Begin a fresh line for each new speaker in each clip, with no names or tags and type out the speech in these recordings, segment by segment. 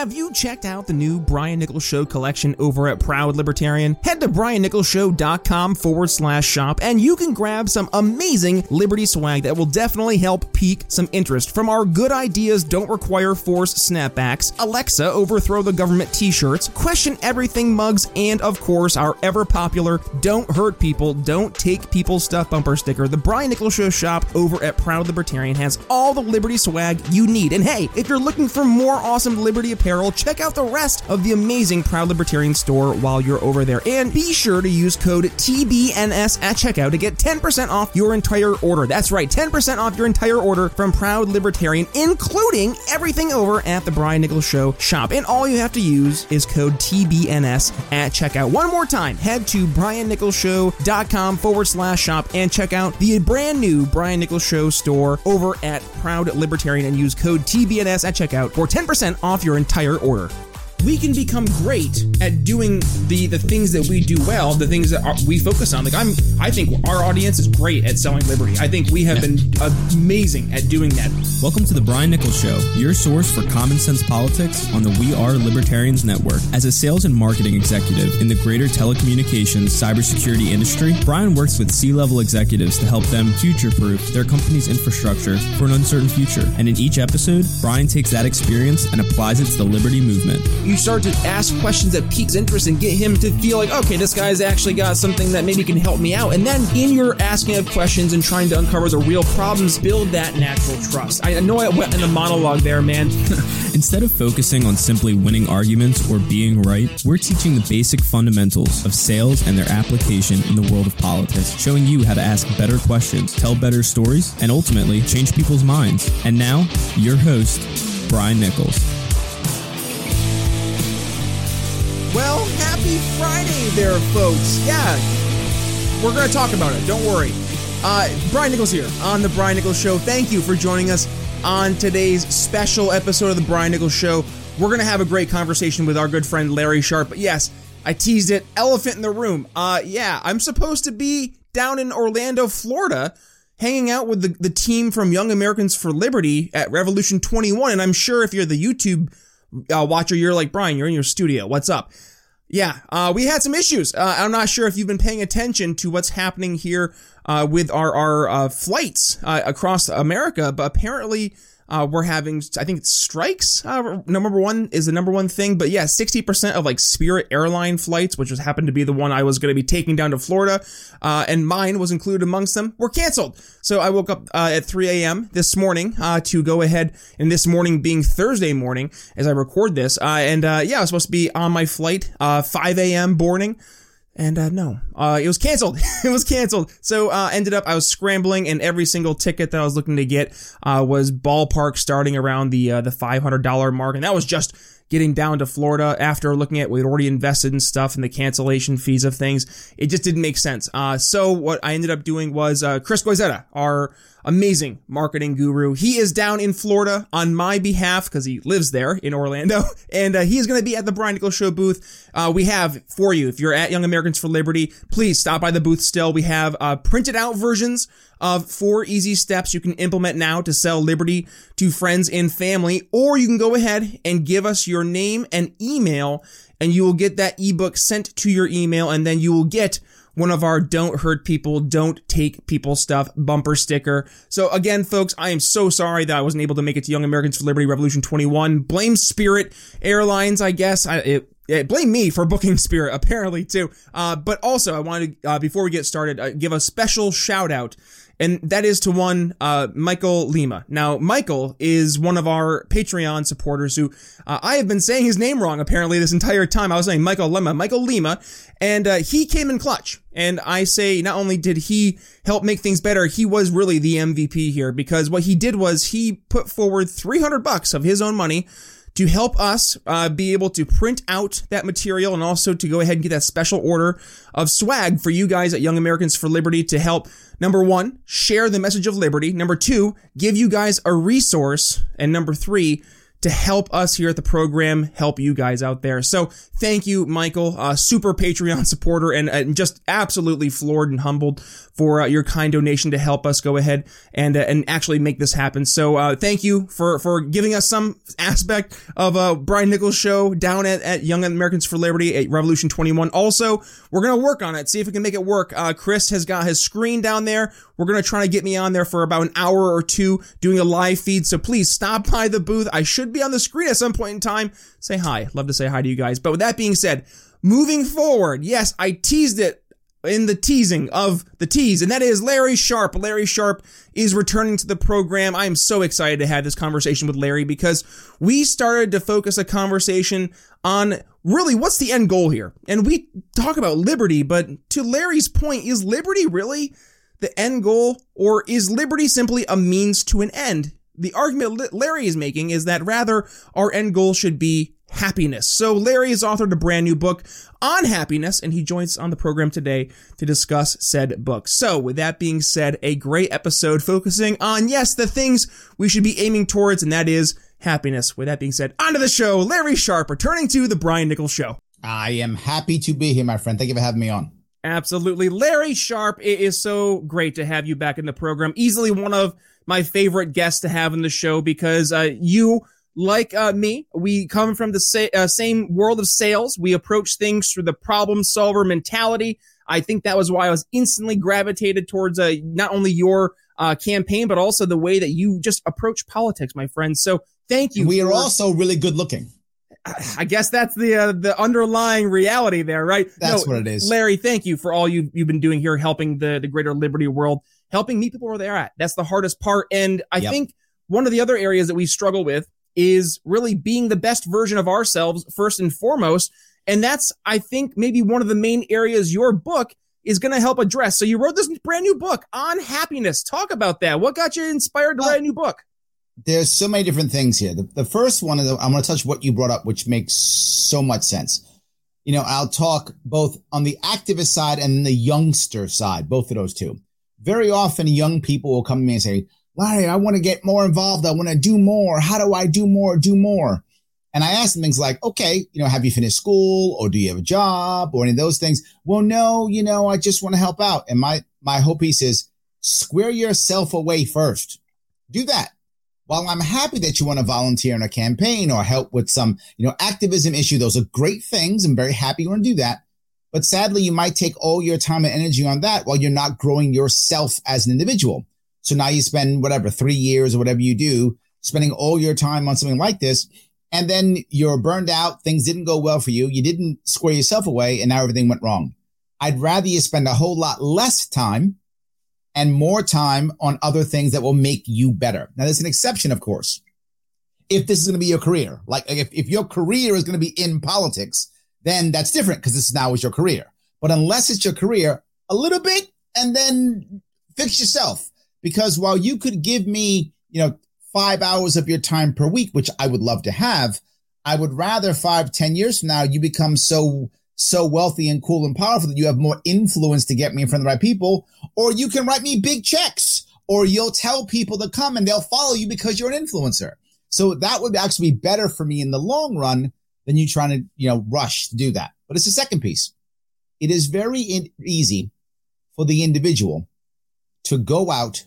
Have you checked out the new Brian Nichols Show collection over at Proud Libertarian? Head to briannicholsshow.com forward slash shop and you can grab some amazing Liberty swag that will definitely help pique some interest. From our Good Ideas Don't Require Force snapbacks, Alexa Overthrow the Government t shirts, Question Everything mugs, and of course, our ever popular Don't Hurt People, Don't Take People's Stuff bumper sticker. The Brian Nichols Show shop over at Proud Libertarian has all the Liberty swag you need. And hey, if you're looking for more awesome Liberty apparel, check out the rest of the amazing Proud Libertarian store while you're over there. And be sure to use code TBNS at checkout to get 10% off your entire order. That's right, 10% off your entire order from Proud Libertarian, including everything over at the Brian Nichols Show shop. And all you have to use is code TBNS at checkout. One more time, head to briannicholsshow.com forward slash shop and check out the brand new Brian Nichols Show store over at Proud Libertarian and use code TBNS at checkout for 10% off your entire order we can become great at doing the the things that we do well, the things that are, we focus on. Like I'm, I think our audience is great at selling liberty. I think we have yeah. been amazing at doing that.
Welcome to the Brian Nichols Show, your source for common sense politics on the We Are Libertarians Network. As a sales and marketing executive in the greater telecommunications cybersecurity industry, Brian works with C-level executives to help them future-proof their company's infrastructure for an uncertain future. And in each episode, Brian takes that experience and applies it to the liberty movement
you start to ask questions that piques interest and get him to feel like, okay, this guy's actually got something that maybe can help me out. And then in your asking of questions and trying to uncover the real problems, build that natural trust. I know I went in a monologue there, man.
Instead of focusing on simply winning arguments or being right, we're teaching the basic fundamentals of sales and their application in the world of politics, showing you how to ask better questions, tell better stories, and ultimately change people's minds. And now, your host, Brian Nichols.
Happy Friday there, folks. Yeah, we're going to talk about it. Don't worry. Uh, Brian Nichols here on The Brian Nichols Show. Thank you for joining us on today's special episode of The Brian Nichols Show. We're going to have a great conversation with our good friend Larry Sharpe. But yes, I teased it. Elephant in the room. Uh, yeah, I'm supposed to be down in Orlando, Florida, hanging out with the, the team from Young Americans for Liberty at Revolution 21. And I'm sure if you're the YouTube uh, watcher, you're like, Brian, you're in your studio. What's up? Yeah, uh, we had some issues. Uh, I'm not sure if you've been paying attention to what's happening here uh, with our our uh, flights uh, across America, but apparently uh, we're having, I think it's strikes. Uh, number one is the number one thing, but yeah, 60% of like Spirit airline flights, which was happened to be the one I was going to be taking down to Florida, uh, and mine was included amongst them, were canceled. So I woke up uh, at 3 a.m. this morning uh, to go ahead, and this morning being Thursday morning as I record this, uh, and yeah, I was supposed to be on my flight, 5 a.m. boarding. And uh, no, uh, it was canceled. it was canceled. So uh, ended up I was scrambling, and every single ticket that I was looking to get uh, was ballpark starting around the uh, the five hundred dollar mark, and that was just getting down to Florida after looking at we'd already invested in stuff and the cancellation fees of things. It just didn't make sense. Uh, so what I ended up doing was Chris Goizetta, our amazing marketing guru. He is down in Florida on my behalf because he lives there in Orlando, and uh, he is going to be at the Brian Nichols Show booth. Uh, we have for you, if you're at Young Americans for Liberty, please stop by the booth still. We have uh, printed out versions of four easy steps you can implement now to sell Liberty to friends and family, or you can go ahead and give us your name and email, and you will get that ebook sent to your email, and then you will get one of our don't hurt people, don't take people stuff bumper sticker. So again, folks, I am so sorry that I wasn't able to make it to Young Americans for Liberty Revolution 21. Blame Spirit Airlines, I guess. I, it, it, blame me for booking Spirit, apparently, too. Uh, but also, I wanted, uh, before we get started, uh, give a special shout out and that is to one uh, Michael Lima. Now, Michael is one of our Patreon supporters who uh, I have been saying his name wrong apparently this entire time. I was saying Michael Lima, Michael Lima, and uh, he came in clutch. And I say not only did he help make things better, he was really the MVP here because what he did was he put forward 300 bucks of his own money to help us uh, be able to print out that material and also to go ahead and get that special order of swag for you guys at Young Americans for Liberty to help, number one, share the message of liberty. Number two, give you guys a resource. And number three, to help us here at the program, help you guys out there. So thank you, Michael, uh, super Patreon supporter and, and, just absolutely floored and humbled for uh, your kind donation to help us go ahead and uh, and actually make this happen. So uh, thank you for for giving us some aspect of uh, Brian Nichols show down at, at Young Americans for Liberty at Revolution 21. Also, we're gonna work on it, see if we can make it work. Uh, Chris has got his screen down there. We're gonna try to get me on there for about an hour or two doing a live feed. So please stop by the booth. I should be on the screen at some point in time. Say hi. Love to say hi to you guys. But with that being said, moving forward, yes, I teased it in the teasing of the tease, and that is Larry Sharpe. Larry Sharpe is returning to the program. I am so excited to have this conversation with Larry because we started to focus a conversation on really what's the end goal here. And we talk about liberty, but to Larry's point, is liberty really the end goal, or is liberty simply a means to an end? The argument Larry is making is that rather our end goal should be happiness. So Larry has authored a brand new book on happiness and he joins on the program today to discuss said book. So with that being said, a great episode focusing on, yes, the things we should be aiming towards and that is happiness. With that being said, onto the show, Larry Sharpe returning to the Brian Nichols Show.
I am happy to be here, my friend. Thank you for having me on.
Absolutely. Larry Sharpe, it is so great to have you back in the program. Easily one of my favorite guests to have in the show because uh, you like uh, me, we come from the sa- uh, same world of sales. We approach things through the problem solver mentality. I think that was why I was instantly gravitated towards uh, not only your uh, campaign, but also the way that you just approach politics, my friend. So thank you.
We are also really good looking.
I guess that's the uh, the underlying reality there, right?
That's no, what it is.
Larry, thank you for all you've, you've been doing here, helping the, the greater liberty world, helping meet people where they're at. That's the hardest part. And I yep. think one of the other areas that we struggle with is really being the best version of ourselves first and foremost. And that's, I think, maybe one of the main areas your book is going to help address. So you wrote this brand new book on happiness. Talk about that. What got you inspired to well, write a new book?
There's so many different things here. The, the first one is I'm going to touch what you brought up, which makes so much sense. You know, I'll talk both on the activist side and the youngster side, both of those two. Very often, young people will come to me and say, I want to get more involved. I want to do more. How do I do more, do more? And I ask them things like, okay, you know, have you finished school or do you have a job or any of those things? Well, no, you know, I just want to help out. And my, my whole piece is square yourself away first. Do that. While I'm happy that you want to volunteer in a campaign or help with some, you know, activism issue, those are great things. I'm very happy you want to do that. But sadly, you might take all your time and energy on that while you're not growing yourself as an individual. So now you spend whatever, three years or whatever you do, spending all your time on something like this. And then you're burned out. Things didn't go well for you. You didn't square yourself away and now everything went wrong. I'd rather you spend a whole lot less time and more time on other things that will make you better. Now, there's an exception, of course. If this is going to be your career, like if, if your career is going to be in politics, then that's different because this now is your career. But unless it's your career, a little bit and then fix yourself. Because while you could give me, you know, five hours of your time per week, which I would love to have, I would rather five, ten years from now, you become so, so wealthy and cool and powerful that you have more influence to get me in front of the right people, or you can write me big checks, or you'll tell people to come and they'll follow you because you're an influencer. So that would actually be better for me in the long run than you trying to, you know, rush to do that. But it's the second piece. It is very in- easy for the individual to go out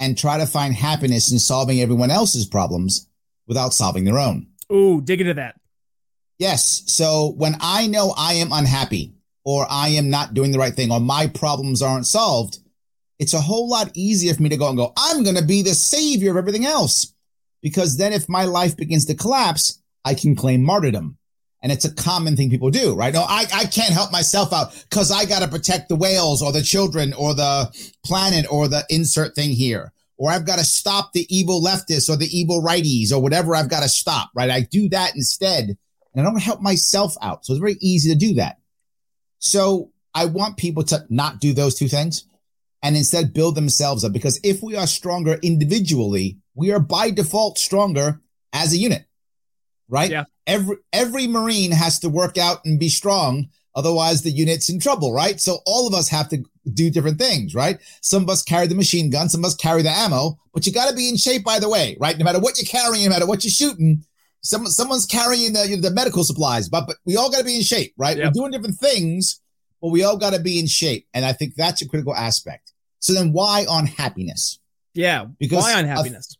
and try to find happiness in solving everyone else's problems without solving their own.
Ooh, dig into that.
Yes. So when I know I am unhappy or I am not doing the right thing or my problems aren't solved, it's a whole lot easier for me to go and go, I'm going to be the savior of everything else. Because then if my life begins to collapse, I can claim martyrdom. And it's a common thing people do, right? No, I, I can't help myself out because I got to protect the whales or the children or the planet or the insert thing here. Or I've got to stop the evil leftists or the evil righties or whatever I've got to stop, right? I do that instead and I don't help myself out. So it's very easy to do that. So I want people to not do those two things and instead build themselves up because if we are stronger individually, we are by default stronger as a unit right? Yeah. Every every Marine has to work out and be strong. Otherwise, the unit's in trouble, right? So all of us have to do different things, right? Some of us carry the machine gun, some of us carry the ammo, but you got to be in shape, by the way, right? No matter what you're carrying, no matter what you're shooting, some, someone's carrying the, you know, the medical supplies, but, but we all got to be in shape, right? Yep. We're doing different things, but we all got to be in shape. And I think that's a critical aspect. So then why on happiness?
Yeah. Because why on happiness?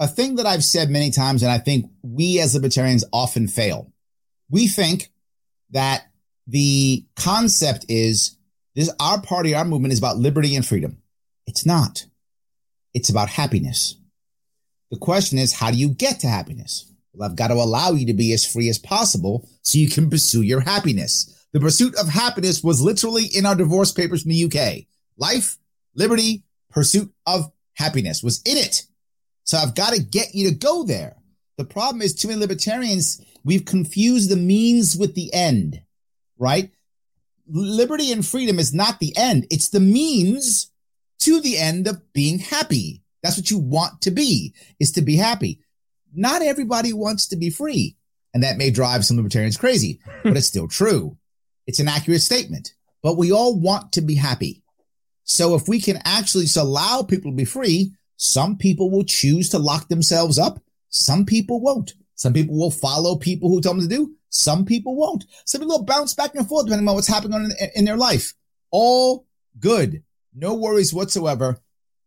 A, thing that I've said many times, and I think we as libertarians often fail. We think that the concept is this our party, our movement is about liberty and freedom. It's not. It's about happiness. The question is, how do you get to happiness? Well, I've got to allow you to be as free as possible so you can pursue your happiness. The pursuit of happiness was literally in our divorce papers from the UK. Life, liberty, pursuit of happiness was in it. So I've got to get you to go there. The problem is too many libertarians, we've confused the means with the end right? Liberty and freedom is not the end. It's the means to the end of being happy. That's what you want to be is to be happy. Not everybody wants to be free. And that may drive some libertarians crazy, but it's still true. It's an accurate statement, but we all want to be happy. So if we can actually allow people to be free, some people will choose to lock themselves up. Some people won't. Some people will follow people who tell them to do. Some people won't. Some people will bounce back and forth depending on what's happening in, in their life. All good. No worries whatsoever.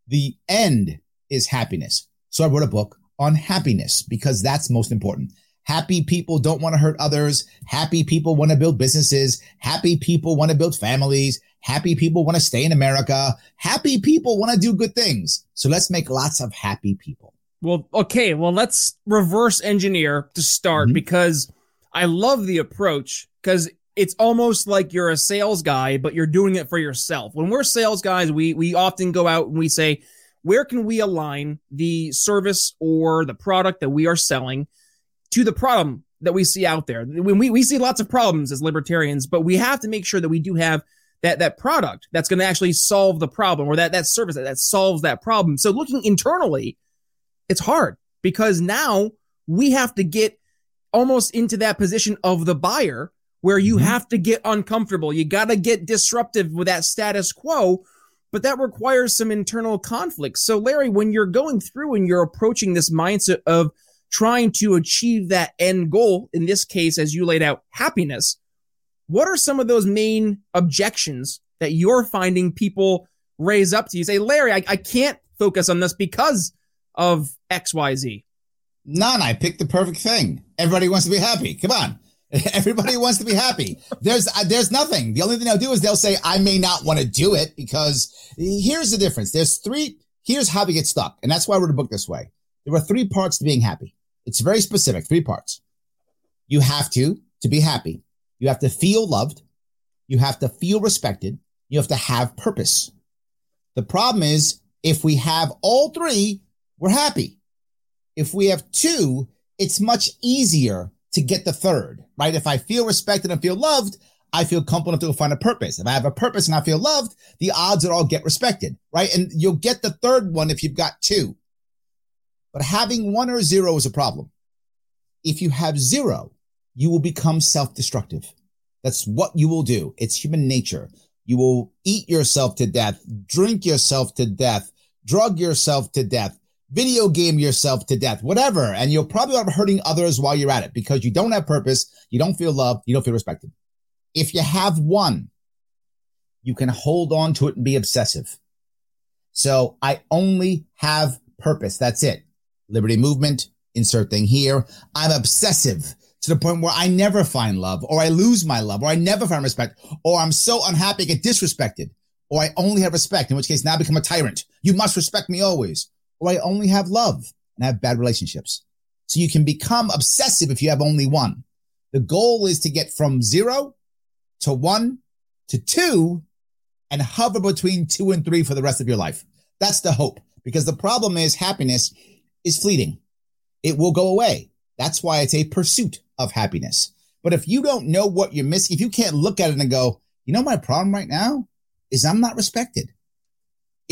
The end is happiness. So I wrote a book on happiness because that's most important. Happy people don't want to hurt others. Happy people want to build businesses. Happy people want to build families. Happy people want to stay in America. Happy people want to do good things. So let's make lots of happy people.
Well, okay. Well, let's reverse engineer to start mm-hmm. because I love the approach because it's almost like you're a sales guy, but you're doing it for yourself. When we're sales guys, we we often go out and we say, where can we align the service or the product that we are selling to the problem that we see out there? When we, we see lots of problems as libertarians, but we have to make sure that we do have that that product that's going to actually solve the problem or that that service that, that solves that problem. So looking internally, it's hard because now we have to get almost into that position of the buyer where you mm-hmm. have to get uncomfortable. You got to get disruptive with that status quo, but that requires some internal conflict. So, Larry, when you're going through and you're approaching this mindset of trying to achieve that end goal, in this case, as you laid out, happiness, what are some of those main objections that you're finding people raise up to you? Say, Larry, I, I can't focus on this because of XYZ.
None. I picked the perfect thing. Everybody wants to be happy. Come on. Everybody wants to be happy. There's uh, there's nothing. The only thing they'll do is they'll say I may not want to do it because here's the difference. There's three. Here's how we get stuck, and that's why I wrote a book this way. There are three parts to being happy. It's very specific. Three parts. You have to to be happy. You have to feel loved. You have to feel respected. You have to have purpose. The problem is if we have all three, we're happy. If we have two, it's much easier to get the third, right? If I feel respected and feel loved, I feel comfortable to find a purpose. If I have a purpose and I feel loved, the odds are I'll get respected, right? And you'll get the third one if you've got two. But having one or zero is a problem. If you have zero, you will become self-destructive. That's what you will do. It's human nature. You will eat yourself to death, drink yourself to death, drug yourself to death, video game yourself to death, whatever. And you'll probably end up hurting others while you're at it because you don't have purpose. You don't feel loved. You don't feel respected. If you have one, you can hold on to it and be obsessive. So I only have purpose. That's it. Liberty movement, insert thing here. I'm obsessive to the point where I never find love or I lose my love or I never find respect or I'm so unhappy I get disrespected or I only have respect, in which case now I become a tyrant. You must respect me always or I only have love and have bad relationships. So you can become obsessive if you have only one. The goal is to get from zero to one to two and hover between two and three for the rest of your life. That's the hope because the problem is happiness is fleeting. It will go away. That's why it's a pursuit of happiness. But if you don't know what you're missing, if you can't look at it and go, you know, my problem right now is I'm not respected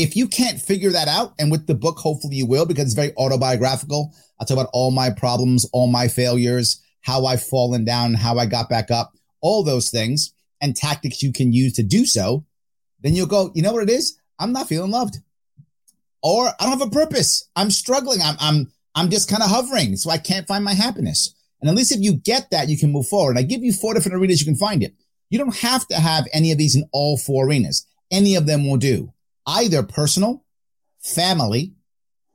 if you can't figure that out, and with the book, hopefully you will, because it's very autobiographical. I'll talk about all my problems, all my failures, how I've fallen down, how I got back up, all those things. and tactics you can use to do so, then you'll go, you know what it is? I'm not feeling loved. Or I don't have a purpose. I'm struggling. I'm, I'm, I'm just kind of hovering. So I can't find my happiness. And at least if you get that, you can move forward. And I give you four different arenas you can find it. You don't have to have any of these in all four arenas. Any of them will do. Either personal, family,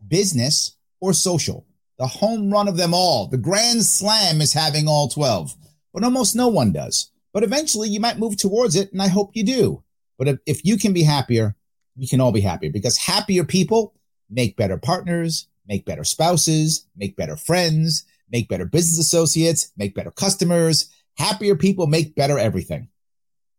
business, or social. The home run of them all. The grand slam is having all 12, but almost no one does. But eventually you might move towards it, and I hope you do. But if, if you can be happier, we can all be happier because happier people make better partners, make better spouses, make better friends, make better business associates, make better customers. Happier people make better everything.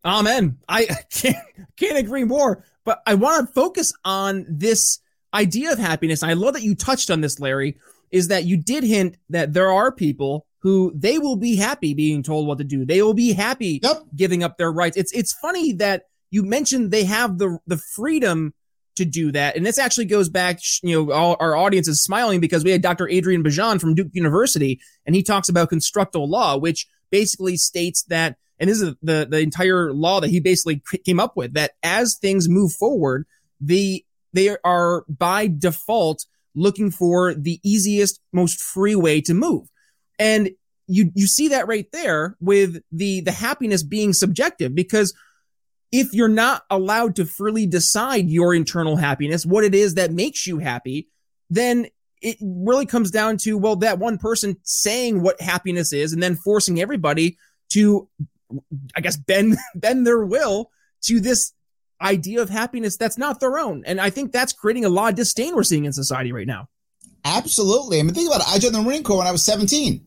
Amen. I can't, can't agree more. But I want to focus on this idea of happiness. I love that you touched on this, Larry, is that you did hint that there are people who they will be happy being told what to do. They will be happy yep. giving up their rights. It's it's funny that you mentioned they have the the freedom to do that. And this actually goes back, you know, all, our audience is smiling because we had Dr. Adrian Bejan from Duke University, and he talks about constructal law, which basically states that, and this is the, the entire law that he basically came up with, that as things move forward, the, they are by default looking for the easiest, most free way to move. And you, you see that right there with the, the happiness being subjective because if you're not allowed to freely decide your internal happiness, what it is that makes you happy, then it really comes down to, well, that one person saying what happiness is and then forcing everybody to, I guess, bend, bend their will to this idea of happiness that's not their own. And I think that's creating a lot of disdain we're seeing in society right now.
Absolutely. I mean, think about it. I joined the Marine Corps when I was 17.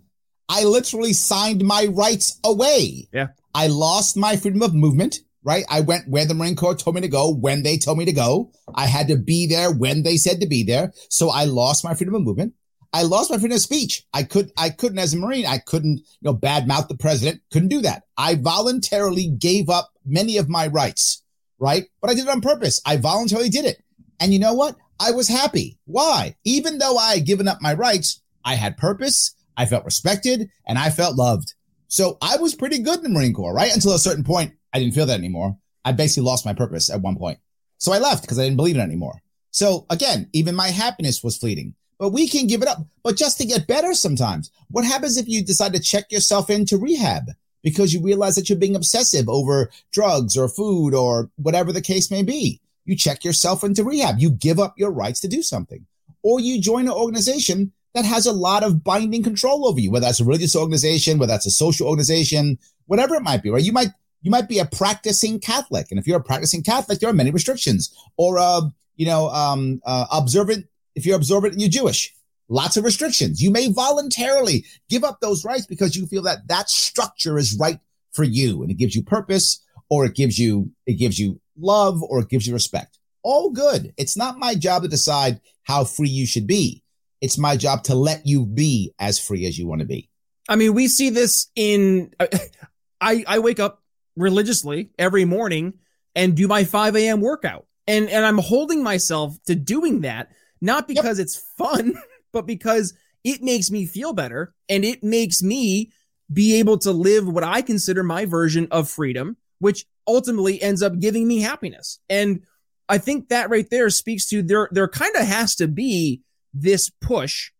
I literally signed my rights away.
Yeah.
I lost my freedom of movement right? I went where the Marine Corps told me to go when they told me to go. I had to be there when they said to be there. So I lost my freedom of movement. I lost my freedom of speech. I could, I couldn't as a Marine, I couldn't, you know, badmouth the president. Couldn't do that. I voluntarily gave up many of my rights, right? But I did it on purpose. I voluntarily did it. And you know what? I was happy. Why? Even though I had given up my rights, I had purpose. I felt respected and I felt loved. So I was pretty good in the Marine Corps, right? Until a certain point, I didn't feel that anymore. I basically lost my purpose at one point. So I left because I didn't believe it anymore. So again, even my happiness was fleeting, but we can give it up. But just to get better sometimes, what happens if you decide to check yourself into rehab because you realize that you're being obsessive over drugs or food or whatever the case may be? You check yourself into rehab. You give up your rights to do something or you join an organization that has a lot of binding control over you, whether that's a religious organization, whether that's a social organization, whatever it might be, right? You might you might be a practicing Catholic. And if you're a practicing Catholic, there are many restrictions. Or, uh, you know, um, uh, observant, if you're observant and you're Jewish, lots of restrictions. You may voluntarily give up those rights because you feel that that structure is right for you and it gives you purpose or it gives you, it gives you love or it gives you respect. All good. It's not my job to decide how free you should be. It's my job to let you be as free as you want to be.
I mean, we see this in, I, I wake up religiously every morning and do my 5 a.m. workout. And, and I'm holding myself to doing that, not because yep. it's fun, but because it makes me feel better and it makes me be able to live what I consider my version of freedom, which ultimately ends up giving me happiness. And I think that right there speaks to there, there kind of has to be this push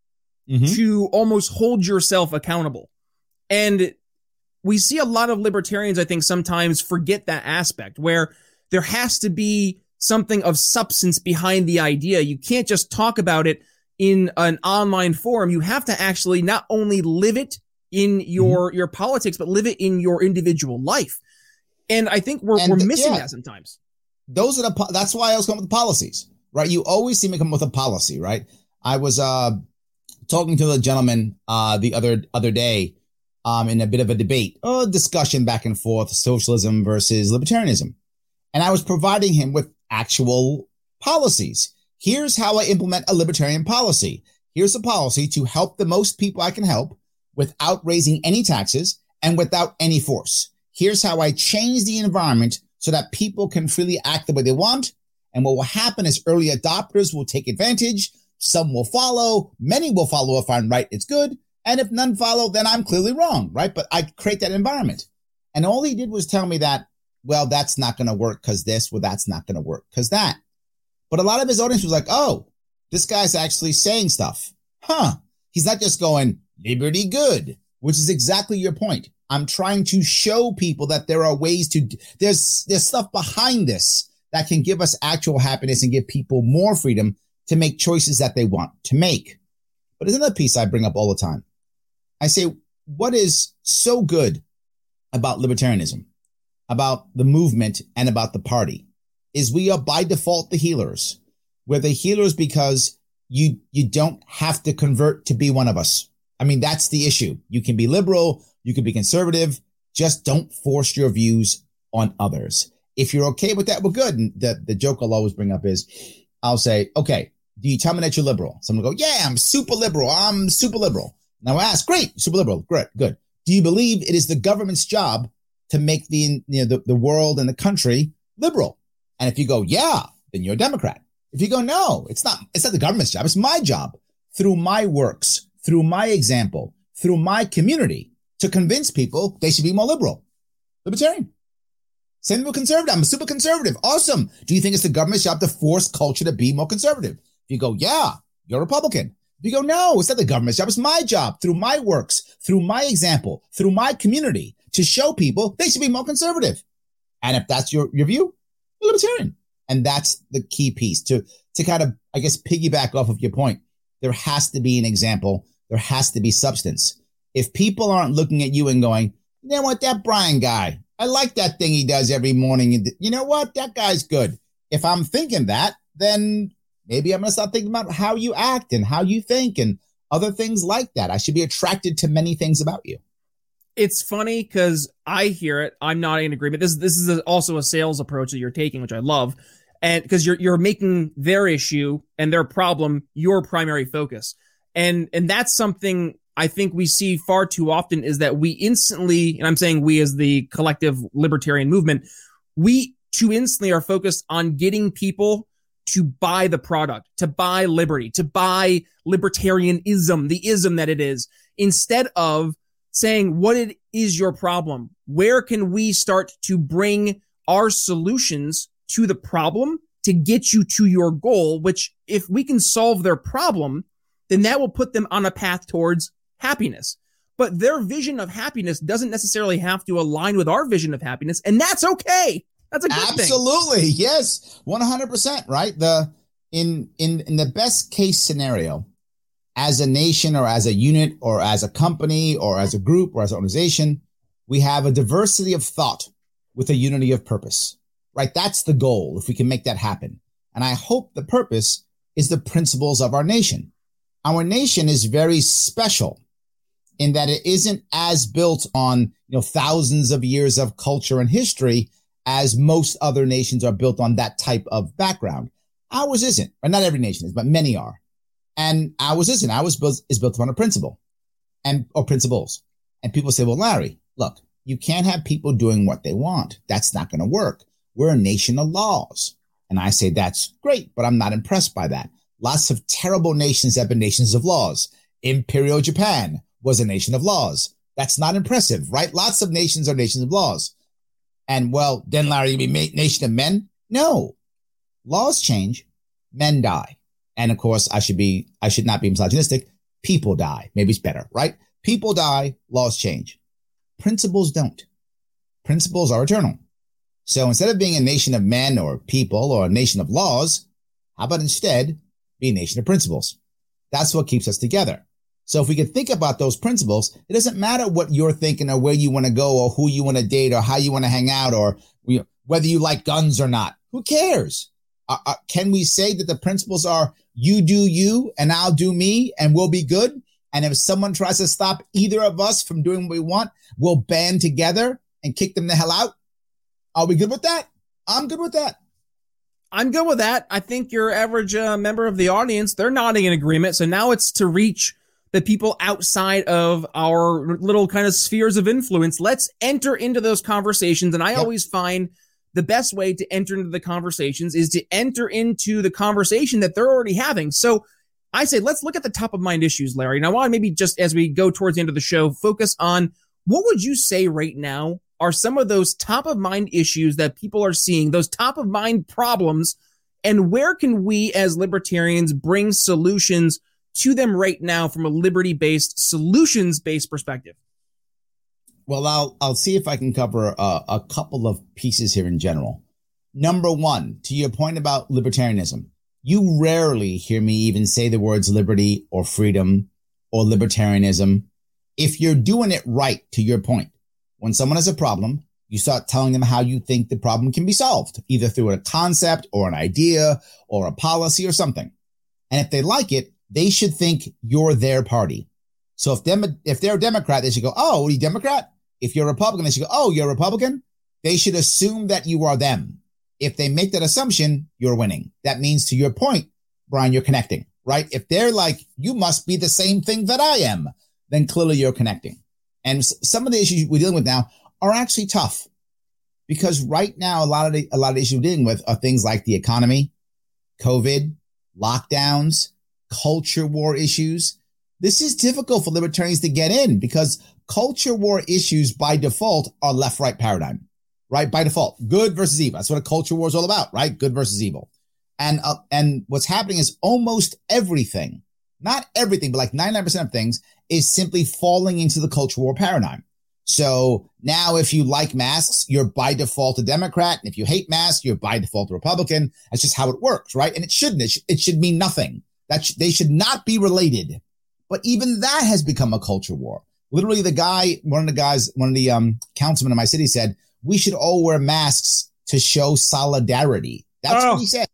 mm-hmm. to almost hold yourself accountable. And we see a lot of libertarians, I think, sometimes forget that aspect where there has to be something of substance behind the idea. You can't just talk about it in an online forum. You have to actually not only live it in your, mm-hmm. your politics, but live it in your individual life. And I think we're, and we're missing yeah, that sometimes.
Those are the, that's why I was coming with policies, right? You always see me come with a policy, right? I was, uh, talking to the gentleman, uh, the other, other day um, in a bit of a debate, a discussion back and forth, socialism versus libertarianism. And I was providing him with actual policies. Here's how I implement a libertarian policy. Here's a policy to help the most people I can help without raising any taxes and without any force. Here's how I change the environment so that people can freely act the way they want. And what will happen is early adopters will take advantage. Some will follow. Many will follow if I'm right. It's good. And if none follow, then I'm clearly wrong, right? But I create that environment. And all he did was tell me that well, that's not going to work because this, well, that's not going to work because that. But a lot of his audience was like, oh, this guy's actually saying stuff. Huh. He's not just going, liberty good, which is exactly your point. I'm trying to show people that there are ways to, there's, there's stuff behind this that can give us actual happiness and give people more freedom to make choices that they want to make. But there's another piece I bring up all the time. I say, what is so good about libertarianism, about the movement and about the party is we are by default the healers. We're the healers because you, you don't have to convert to be one of us. I mean, that's the issue. You can be liberal. You can be conservative. Just don't force your views on others. If you're okay with that, well, good. And the, the joke I'll always bring up is I'll say, okay, do you tell me that you're liberal? Someone will go, yeah, I'm super liberal. I'm super liberal. Now I ask, great, super liberal. Great, good. Do you believe it is the government's job to make the, you know, the, the world and the country liberal? And if you go, yeah, then you're a Democrat. If you go, no, it's not, it's not the government's job. It's my job through my works, through my example, through my community to convince people they should be more liberal. Libertarian. Same with conservative. I'm a super conservative. Awesome. Do you think it's the government's job to force culture to be more conservative? If you go, yeah, you're Republican. You go, no, it's not the government's job. It's my job through my works, through my example, through my community to show people they should be more conservative. And if that's your, your view, libertarian. And that's the key piece to, to kind of, I guess, piggyback off of your point. There has to be an example. There has to be substance. If people aren't looking at you and going, you know what, that Brian guy, I like that thing he does every morning. You know what? That guy's good. If I'm thinking that, then maybe I'm going to start thinking about how you act and how you think and other things like that. I should be attracted to many things about you.
It's funny because I hear it. I'm not in agreement. This this is also a sales approach that you're taking, which I love, and because you're you're making their issue and their problem your primary focus, and and that's something I think we see far too often is that we instantly, and I'm saying we as the collective libertarian movement, we too instantly are focused on getting people to buy the product, to buy liberty, to buy libertarianism, the ism that it is, instead of saying, what it is your problem? Where can we start to bring our solutions to the problem to get you to your goal? Which if we can solve their problem, then that will put them on a path towards happiness. But their vision of happiness doesn't necessarily have to align with our vision of happiness, and that's okay. That's a good
Absolutely. Thing. Yes. 100%, right? The in in in the best case scenario, as a nation or as a unit or as a company or as a group or as an organization, we have a diversity of thought with a unity of purpose. Right? That's the goal if we can make that happen. And I hope the purpose is the principles of our nation. Our nation is very special in that it isn't as built on, you know, thousands of years of culture and history as most other nations are built on that type of background. Ours isn't, or not every nation is, but many are. And ours isn't. Ours is built upon a principle and, or principles. And people say, well, Larry, look, you can't have people doing what they want. That's not going to work. We're a nation of laws. And I say, that's great, but I'm not impressed by that. Lots of terrible nations have been nations of laws. Imperial Japan, was a nation of laws. That's not impressive, right? Lots of nations are nations of laws. And well, then Larry, you mean nation of men? No. Laws change, men die. And of course, I should be, I should not be misogynistic. People die. Maybe it's better, right? People die, laws change. Principles don't. Principles are eternal. So instead of being a nation of men or people or a nation of laws, how about instead be a nation of principles? That's what keeps us together. So if we can think about those principles, it doesn't matter what you're thinking or where you want to go or who you want to date or how you want to hang out or whether you like guns or not. Who cares? Uh, uh, can we say that the principles are you do you and I'll do me and we'll be good? And if someone tries to stop either of us from doing what we want, we'll band together and kick them the hell out. Are we good with that? I'm good with that.
I'm good with that. I think your average uh, member of the audience, they're nodding in agreement. So now it's to reach the people outside of our little kind of spheres of influence. Let's enter into those conversations. And I yep. always find the best way to enter into the conversations is to enter into the conversation that they're already having. So I say, let's look at the top of mind issues, Larry. And I want to maybe just as we go towards the end of the show, focus on what would you say right now are some of those top of mind issues that people are seeing, those top of mind problems, and where can we as libertarians bring solutions to them right now from a liberty based, solutions based perspective?
Well, I'll I'll see if I can cover a, a couple of pieces here in general. Number one, to your point about libertarianism, you rarely hear me even say the words liberty or freedom or libertarianism. If you're doing it right, to your point, when someone has a problem, you start telling them how you think the problem can be solved, either through a concept or an idea or a policy or something. And if they like it, they should think you're their party. So if them, if they're a Democrat, they should go, Oh, are you Democrat? If you're a Republican, they should go, Oh, you're a Republican. They should assume that you are them. If they make that assumption, you're winning. That means to your point, Brian, you're connecting, right? If they're like, you must be the same thing that I am, then clearly you're connecting. And some of the issues we're dealing with now are actually tough because right now, a lot of the, a lot of the issues we're dealing with are things like the economy, COVID, lockdowns, culture war issues. This is difficult for libertarians to get in because culture war issues by default are left right paradigm, right? By default, good versus evil. That's what a culture war is all about, right? Good versus evil. And, uh, and what's happening is almost everything, not everything, but like 99% of things is simply falling into the culture war paradigm. So now if you like masks, you're by default a Democrat. And if you hate masks, you're by default a Republican. That's just how it works, right? And it shouldn't. It, sh- it should mean nothing. That sh- they should not be related. But even that has become a culture war. Literally, the guy, one of the guys, one of the um, councilmen in my city said, we should all wear masks to show solidarity. That's oh. what he said.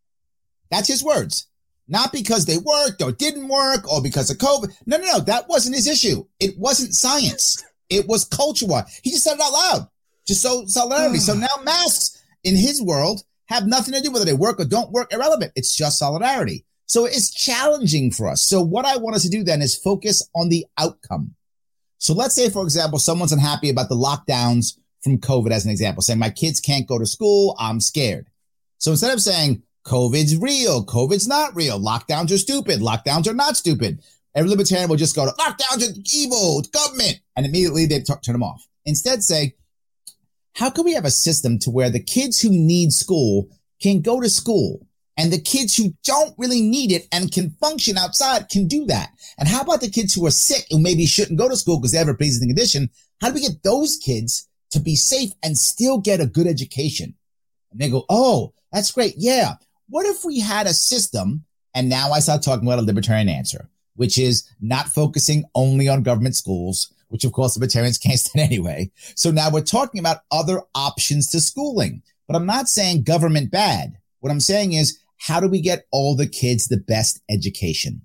That's his words. Not because they worked or didn't work or because of COVID. No, no, no. That wasn't his issue. It wasn't science. It was culture war. He just said it out loud. Just so solidarity. so now masks in his world have nothing to do whether they work or don't work, irrelevant. It's just solidarity. So it's challenging for us. So what I want us to do then is focus on the outcome. So let's say, for example, someone's unhappy about the lockdowns from COVID as an example, saying my kids can't go to school. I'm scared. So instead of saying COVID's real, COVID's not real, lockdowns are stupid, lockdowns are not stupid, Every libertarian will just go to lockdowns are evil, government, and immediately they t- turn them off. Instead, say, how can we have a system to where the kids who need school can go to school and the kids who don't really need it and can function outside can do that? And how about the kids who are sick and maybe shouldn't go to school because they have a pre-existing condition? How do we get those kids to be safe and still get a good education? And they go, Oh, that's great. Yeah. What if we had a system? And now I start talking about a libertarian answer which is not focusing only on government schools, which of course libertarians can't stand anyway. So now we're talking about other options to schooling, but I'm not saying government bad. What I'm saying is, how do we get all the kids the best education?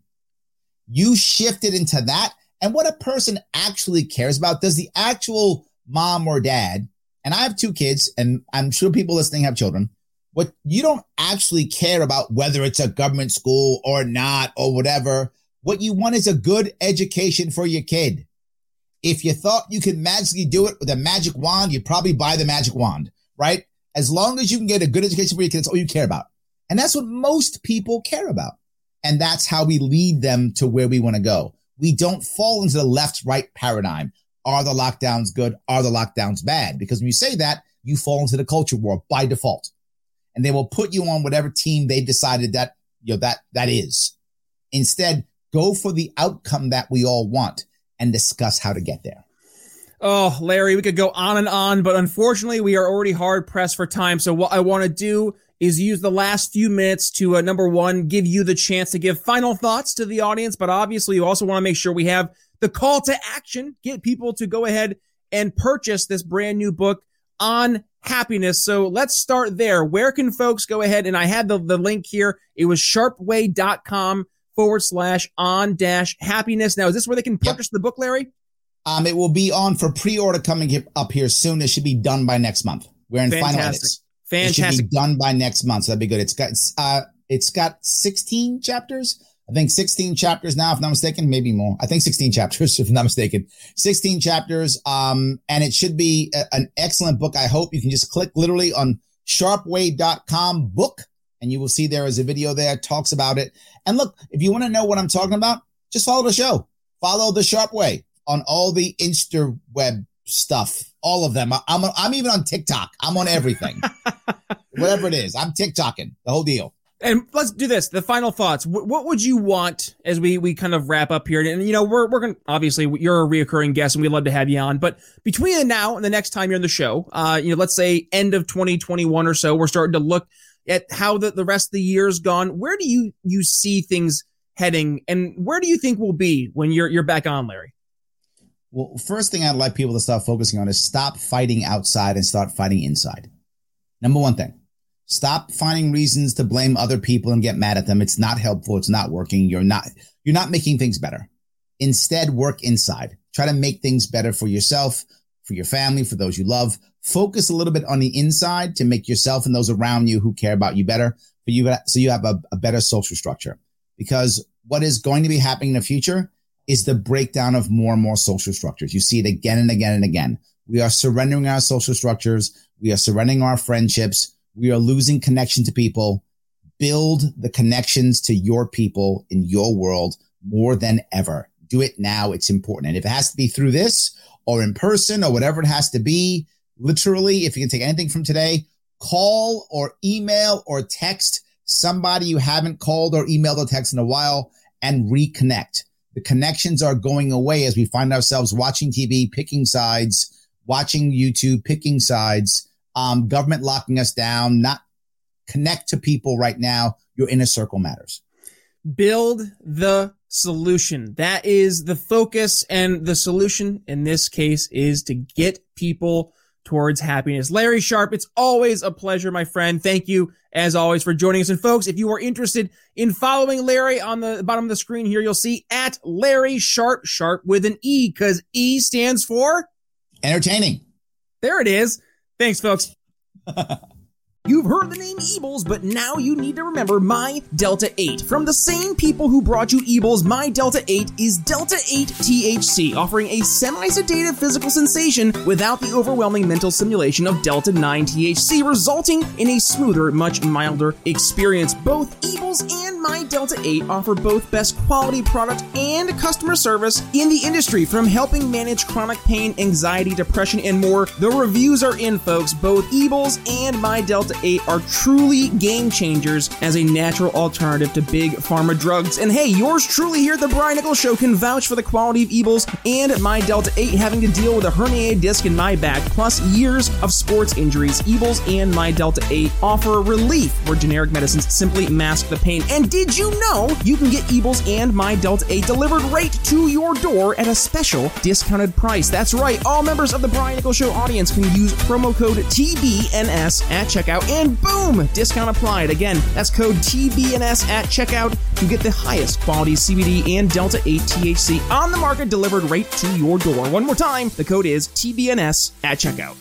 You shifted into that. And what a person actually cares about, does the actual mom or dad, and I have two kids, and I'm sure people listening have children. What you don't actually care about whether it's a government school or not or whatever. What you want is a good education for your kid. If you thought you could magically do it with a magic wand, you'd probably buy the magic wand, right? As long as you can get a good education for your kids, all you care about. And that's what most people care about. And that's how we lead them to where we want to go. We don't fall into the left right paradigm. Are the lockdowns good? Are the lockdowns bad? Because when you say that, you fall into the culture war by default. And they will put you on whatever team they decided that, you know, that, that is. Instead, Go for the outcome that we all want and discuss how to get there.
Oh, Larry, we could go on and on, but unfortunately, we are already hard pressed for time. So, what I want to do is use the last few minutes to, uh, number one, give you the chance to give final thoughts to the audience. But obviously, you also want to make sure we have the call to action, get people to go ahead and purchase this brand new book on happiness. So let's start there. Where can folks go ahead? And I had the, the link here. It was sharpway.com forward slash on dash happiness. Now, is this where they can purchase yep. the book, Larry?
Um, it will be on for pre-order coming up here soon. It should be done by next month. We're in Fantastic. final edits. Fantastic. It should be done by next month, so that'd be good. It's got uh, it's got 16 chapters. I think 16 chapters now, if I'm not mistaken, maybe more. I think 16 chapters, if I'm not mistaken. 16 chapters. Um, and it should be a, an excellent book. I hope you can just click literally on sharpway.com book and you will see there is a video there talks about it. And look, if you want to know what I'm talking about, just follow the show. Follow the Sharpe Way on all the Insta web stuff, all of them. I, I'm I'm even on TikTok. I'm on everything, whatever it is. I'm TikToking the whole deal.
And let's do this. The final thoughts. What would you want as we, we kind of wrap up here? And, you know, we're, we're going to, obviously, you're a reoccurring guest and we'd love to have you on. But between now and the next time you're on the show, uh, you know, let's say end of 2021 or so, we're starting to look at how the, the rest of the year's gone. Where do you, you see things heading and where do you think we'll be when you're, you're back on, Larry?
Well, first thing I'd like people to start focusing on is stop fighting outside and start fighting inside. Number one thing. Stop finding reasons to blame other people and get mad at them. It's not helpful. It's not working. You're not, you're not making things better. Instead, work inside. Try to make things better for yourself, for your family, for those you love. Focus a little bit on the inside to make yourself and those around you who care about you better. For you, so you have a, a better social structure. Because what is going to be happening in the future is the breakdown of more and more social structures. You see it again and again and again. We are surrendering our social structures. We are surrendering our friendships we are losing connection to people. Build the connections to your people in your world more than ever. Do it now. It's important. And if it has to be through this or in person or whatever it has to be, literally, if you can take anything from today, call or email or text somebody you haven't called or emailed or texted in a while and reconnect. The connections are going away as we find ourselves watching TV, picking sides, watching YouTube, picking sides um, government locking us down, not connect to people right now. Your inner circle matters.
Build the solution. That is the focus and the solution in this case is to get people towards happiness. Larry Sharpe, it's always a pleasure, my friend. Thank you as always for joining us. And folks, if you are interested in following Larry on the bottom of the screen here, you'll see at Larry Sharpe, Sharpe with an E because E stands for
entertaining.
There it is. Thanks, folks. You've heard the name Ebles, but now you need to remember My Delta 8. From the same people who brought you Ebles, My Delta 8 is Delta 8 THC, offering a semi-sedative physical sensation without the overwhelming mental simulation of Delta 9 THC, resulting in a smoother, much milder experience. Both Ebles and My Delta 8 offer both best quality product and customer service in the industry, from helping manage chronic pain, anxiety, depression, and more. The reviews are in, folks. Both Ebles and My Delta 8 are truly game changers as a natural alternative to big pharma drugs. And hey, yours truly here at the Brian Nichols Show can vouch for the quality of Ebles and my Delta 8 having to deal with a herniated disc in my back, plus years of sports injuries. Ebles and my Delta 8 offer relief where generic medicines simply mask the pain. And did you know you can get Ebles and my Delta 8 delivered right to your door at a special discounted price? That's right, all members of the Brian Nichols Show audience can use promo code TBNS at checkout checkout, and boom, discount applied. Again, that's code TBNS at checkout to get the highest quality CBD and Delta 8 THC on the market delivered right to your door. One more time, the code is TBNS at checkout.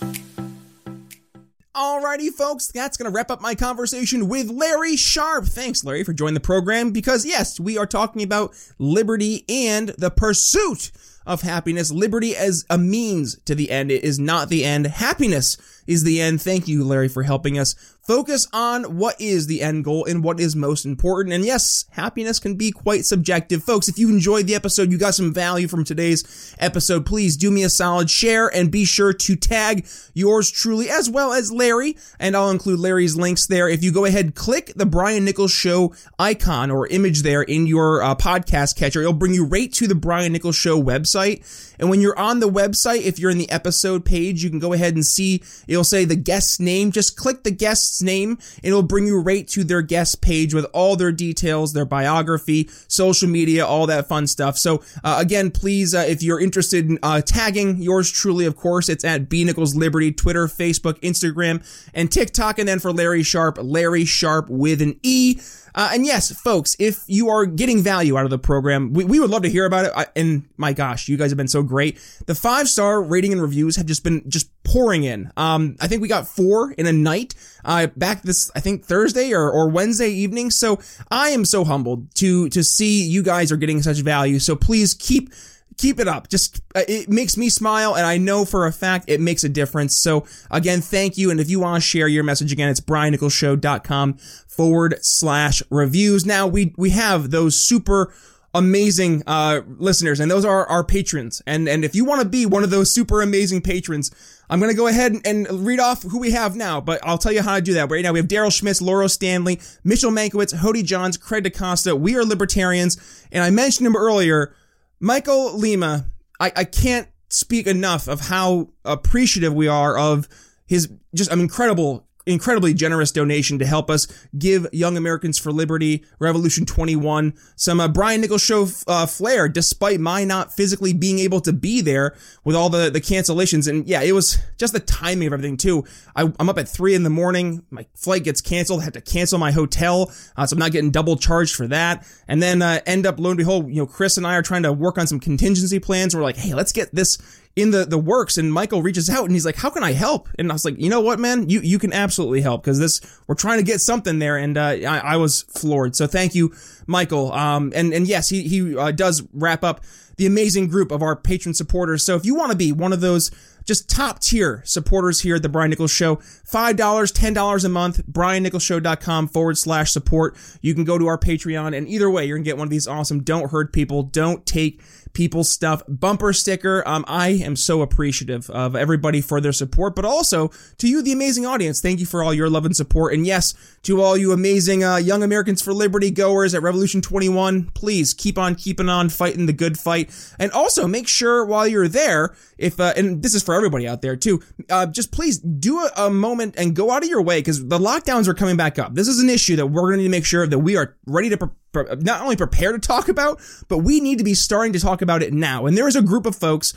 Alrighty, folks, that's going to wrap up my conversation with Larry Sharpe. Thanks, Larry, for joining the program because, yes, we are talking about liberty and the pursuit of happiness. Liberty as a means to the end. It is not the end. Happiness is the end. Thank you, Larry, for helping us focus on what is the end goal and what is most important. And yes, happiness can be quite subjective. Folks, if you enjoyed the episode, you got some value from today's episode, please do me a solid share and be sure to tag yours truly as well as Larry. And I'll include Larry's links there. If you go ahead, click the Brian Nichols Show icon or image there in your uh, podcast catcher, it'll bring you right to the Brian Nichols Show website. And when you're on the website, if you're in the episode page, you can go ahead and see it'll say the guest's name. Just click the guest's name and it'll bring you right to their guest page with all their details, their biography, social media, all that fun stuff. So uh, again, please, uh, if you're interested in uh, tagging yours truly, of course, it's at B Nichols Liberty, Twitter, Facebook, Instagram, and TikTok. And then for Larry Sharpe, Larry Sharpe with an E. Uh, and yes, folks, if you are getting value out of the program, we, we would love to hear about it. I, and my gosh, you guys have been so great. The five star rating and reviews have just been just pouring in. Um, I think we got four in a night, uh, back this, I think Thursday or, or Wednesday evening. So I am so humbled to, to see you guys are getting such value. So please keep keep it up. Just uh, it makes me smile, and I know for a fact it makes a difference. So again, thank you. And if you want to share your message again, it's briannicholsshow.com forward slash reviews. Now we we have those super amazing uh, listeners, and those are our patrons. And and if you want to be one of those super amazing patrons, I'm gonna go ahead and read off who we have now. But I'll tell you how to do that. Right now we have Daryl Schmitz, Lauro Stanley, Mitchell Mankiewicz, Hody Johns, Craig DaCosta. We are libertarians, and I mentioned him earlier. Michael Lima. I, I can't speak enough of how appreciative we are of his just an incredible incredibly generous donation to help us give Young Americans for Liberty, Revolution 21, some uh, Brian Nichols show uh, flair, despite my not physically being able to be there with all the, the cancellations. And yeah, it was just the timing of everything too. I, am up at three in the morning. My flight gets canceled. I had to cancel my hotel. Uh, so I'm not getting double charged for that. And then, uh, end up, lo and behold, you know, Chris and I are trying to work on some contingency plans. We're like, Hey, let's get this in the the works and Michael reaches out and he's like how can I help and I was like you know what man you you can absolutely help because this we're trying to get something there and uh, I, I was floored so thank you Michael um and and yes he he uh, does wrap up the amazing group of our patron supporters so if you want to be one of those just top tier supporters here at the Brian Nichols Show. $5, $10 a month, briannicholsshow.com forward slash support. You can go to our Patreon, and either way, you're going to get one of these awesome Don't Hurt People, Don't Take people's stuff bumper sticker. Um, I am so appreciative of everybody for their support, but also to you, the amazing audience. Thank you for all your love and support. And yes, to all you amazing uh, Young Americans for Liberty goers at Revolution 21, please keep on keeping on fighting the good fight. And also make sure while you're there, if uh, and this is for everybody out there too, uh, just please do a, a moment and go out of your way because the lockdowns are coming back up. This is an issue that we're going to make sure that we are ready to not only prepare to talk about, but we need to be starting to talk about it now. And there is a group of folks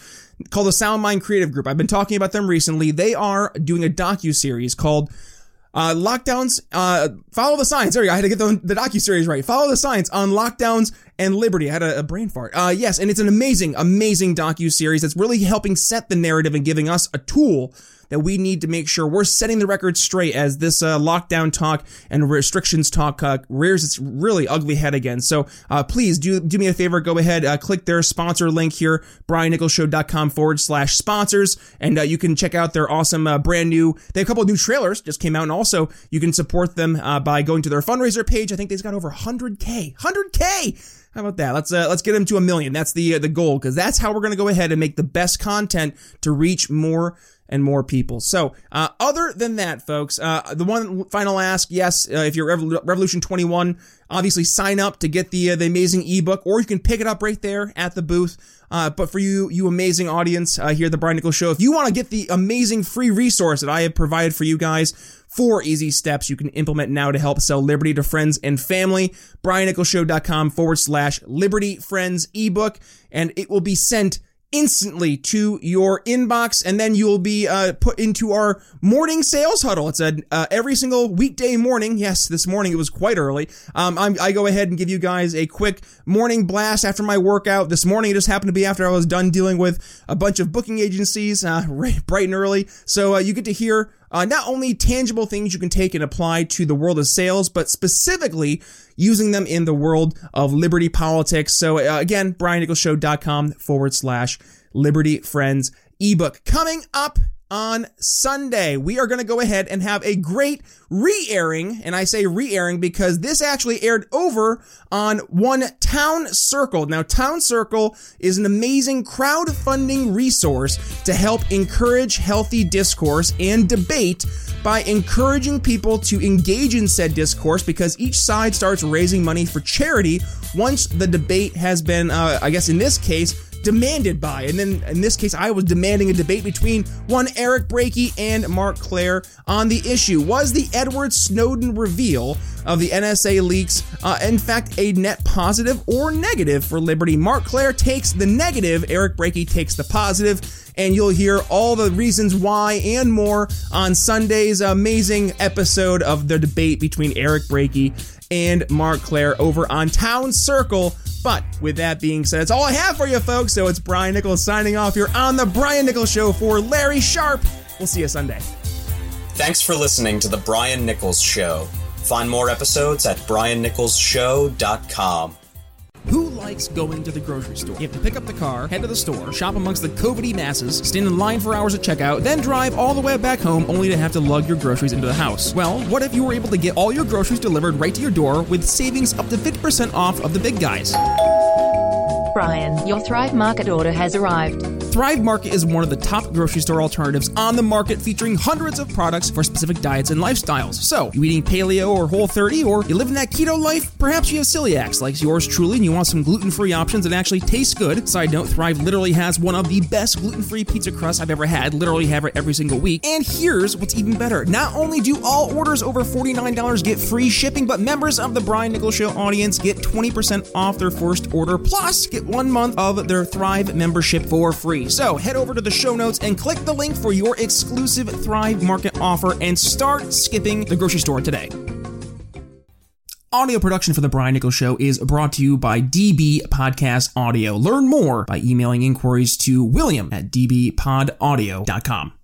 called the Sound Mind Creative Group. I've been talking about them recently. They are doing a docu series called uh, lockdowns, uh, follow the science. There you go. I had to get the, the docu-series right. Follow the science on lockdowns and liberty. I had a, a brain fart. Uh, yes. And it's an amazing, amazing docu-series that's really helping set the narrative and giving us a tool that we need to make sure we're setting the record straight as this uh, lockdown talk and restrictions talk uh, rears its really ugly head again. So uh, please do do me a favor, go ahead, uh, click their sponsor link here, briannicholsshow.com forward slash sponsors, and uh, you can check out their awesome uh, brand new. They have a couple of new trailers just came out, and also you can support them by going to their fundraiser page. I think they've got over 100k, 100k. How about that? Let's uh, let's get them to a million. That's the uh, the goal because that's how we're going to go ahead and make the best content to reach more and more people. So, uh, other than that, folks, uh, the one final ask, yes, uh, if you're Revol- Revolution 21, obviously sign up to get the uh, the amazing ebook, or you can pick it up right there at the booth. Uh, but for you, you amazing audience uh, here at the Brian Nichols Show, if you want to get the amazing free resource that I have provided for you guys, four easy steps you can implement now to help sell Liberty to friends and family. BrianNicholsShow.com forward slash Liberty Friends ebook, and it will be sent instantly to your inbox and then you'll be uh, put into our morning sales huddle. It's a uh, every single weekday morning. Yes this morning it was quite early. Um, i go ahead and give you guys a quick morning blast after my workout. This morning it just happened to be after i was done dealing with a bunch of booking agencies uh, bright and early. So uh, you get to hear uh, not only tangible things you can take and apply to the world of sales, but specifically using them in the world of liberty politics. So uh, again, briannicholsshow.com forward slash liberty friends ebook coming up on Sunday. We are going to go ahead and have a great re-airing, and I say re-airing because this actually aired over on one Town Circle. Now, Town Circle is an amazing crowdfunding resource to help encourage healthy discourse and debate by encouraging people to engage in said discourse because each side starts raising money for charity once the debate has been, uh, I guess in this case, demanded by. And then in this case, I was demanding a debate between one Eric Brakey and Mark Clair on the issue. Was the Edward Snowden reveal of the NSA leaks, uh, in fact, a net positive or negative for Liberty? Mark Clair takes the negative, Eric Brakey takes the positive and you'll hear all the reasons why and more on Sunday's amazing episode of the debate between Eric Brakey and Mark Clair over on Town Circle but with that being said, that's all I have for you, folks. So it's Brian Nichols signing off here on The Brian Nichols Show for Larry Sharpe. We'll see you Sunday.
Thanks for listening to The Brian Nichols Show. Find more episodes at briannicholsshow.com.
Likes going to the grocery store? You have to pick up the car, head to the store, shop amongst the COVIDy masses, stand in line for hours at checkout, then drive all the way back home only to have to lug your groceries into the house. Well, what if you were able to get all your groceries delivered right to your door with savings up to 50% off of the big guys?
Brian. Your Thrive Market order has arrived.
Thrive Market is one of the top grocery store alternatives on the market, featuring hundreds of products for specific diets and lifestyles. So, you eating paleo or whole 30, or you living that keto life? Perhaps you have celiacs like yours truly, and you want some gluten free options that actually taste good. Side note Thrive literally has one of the best gluten free pizza crusts I've ever had, literally have it every single week. And here's what's even better not only do all orders over $49 get free shipping, but members of the Brian Nichols Show audience get 20% off their first order, plus get one month of their Thrive membership for free. So head over to the show notes and click the link for your exclusive Thrive Market offer and start skipping the grocery store today. Audio production for The Brian Nichols Show is brought to you by DB Podcast Audio. Learn more by emailing inquiries to william at dbpodaudio.com.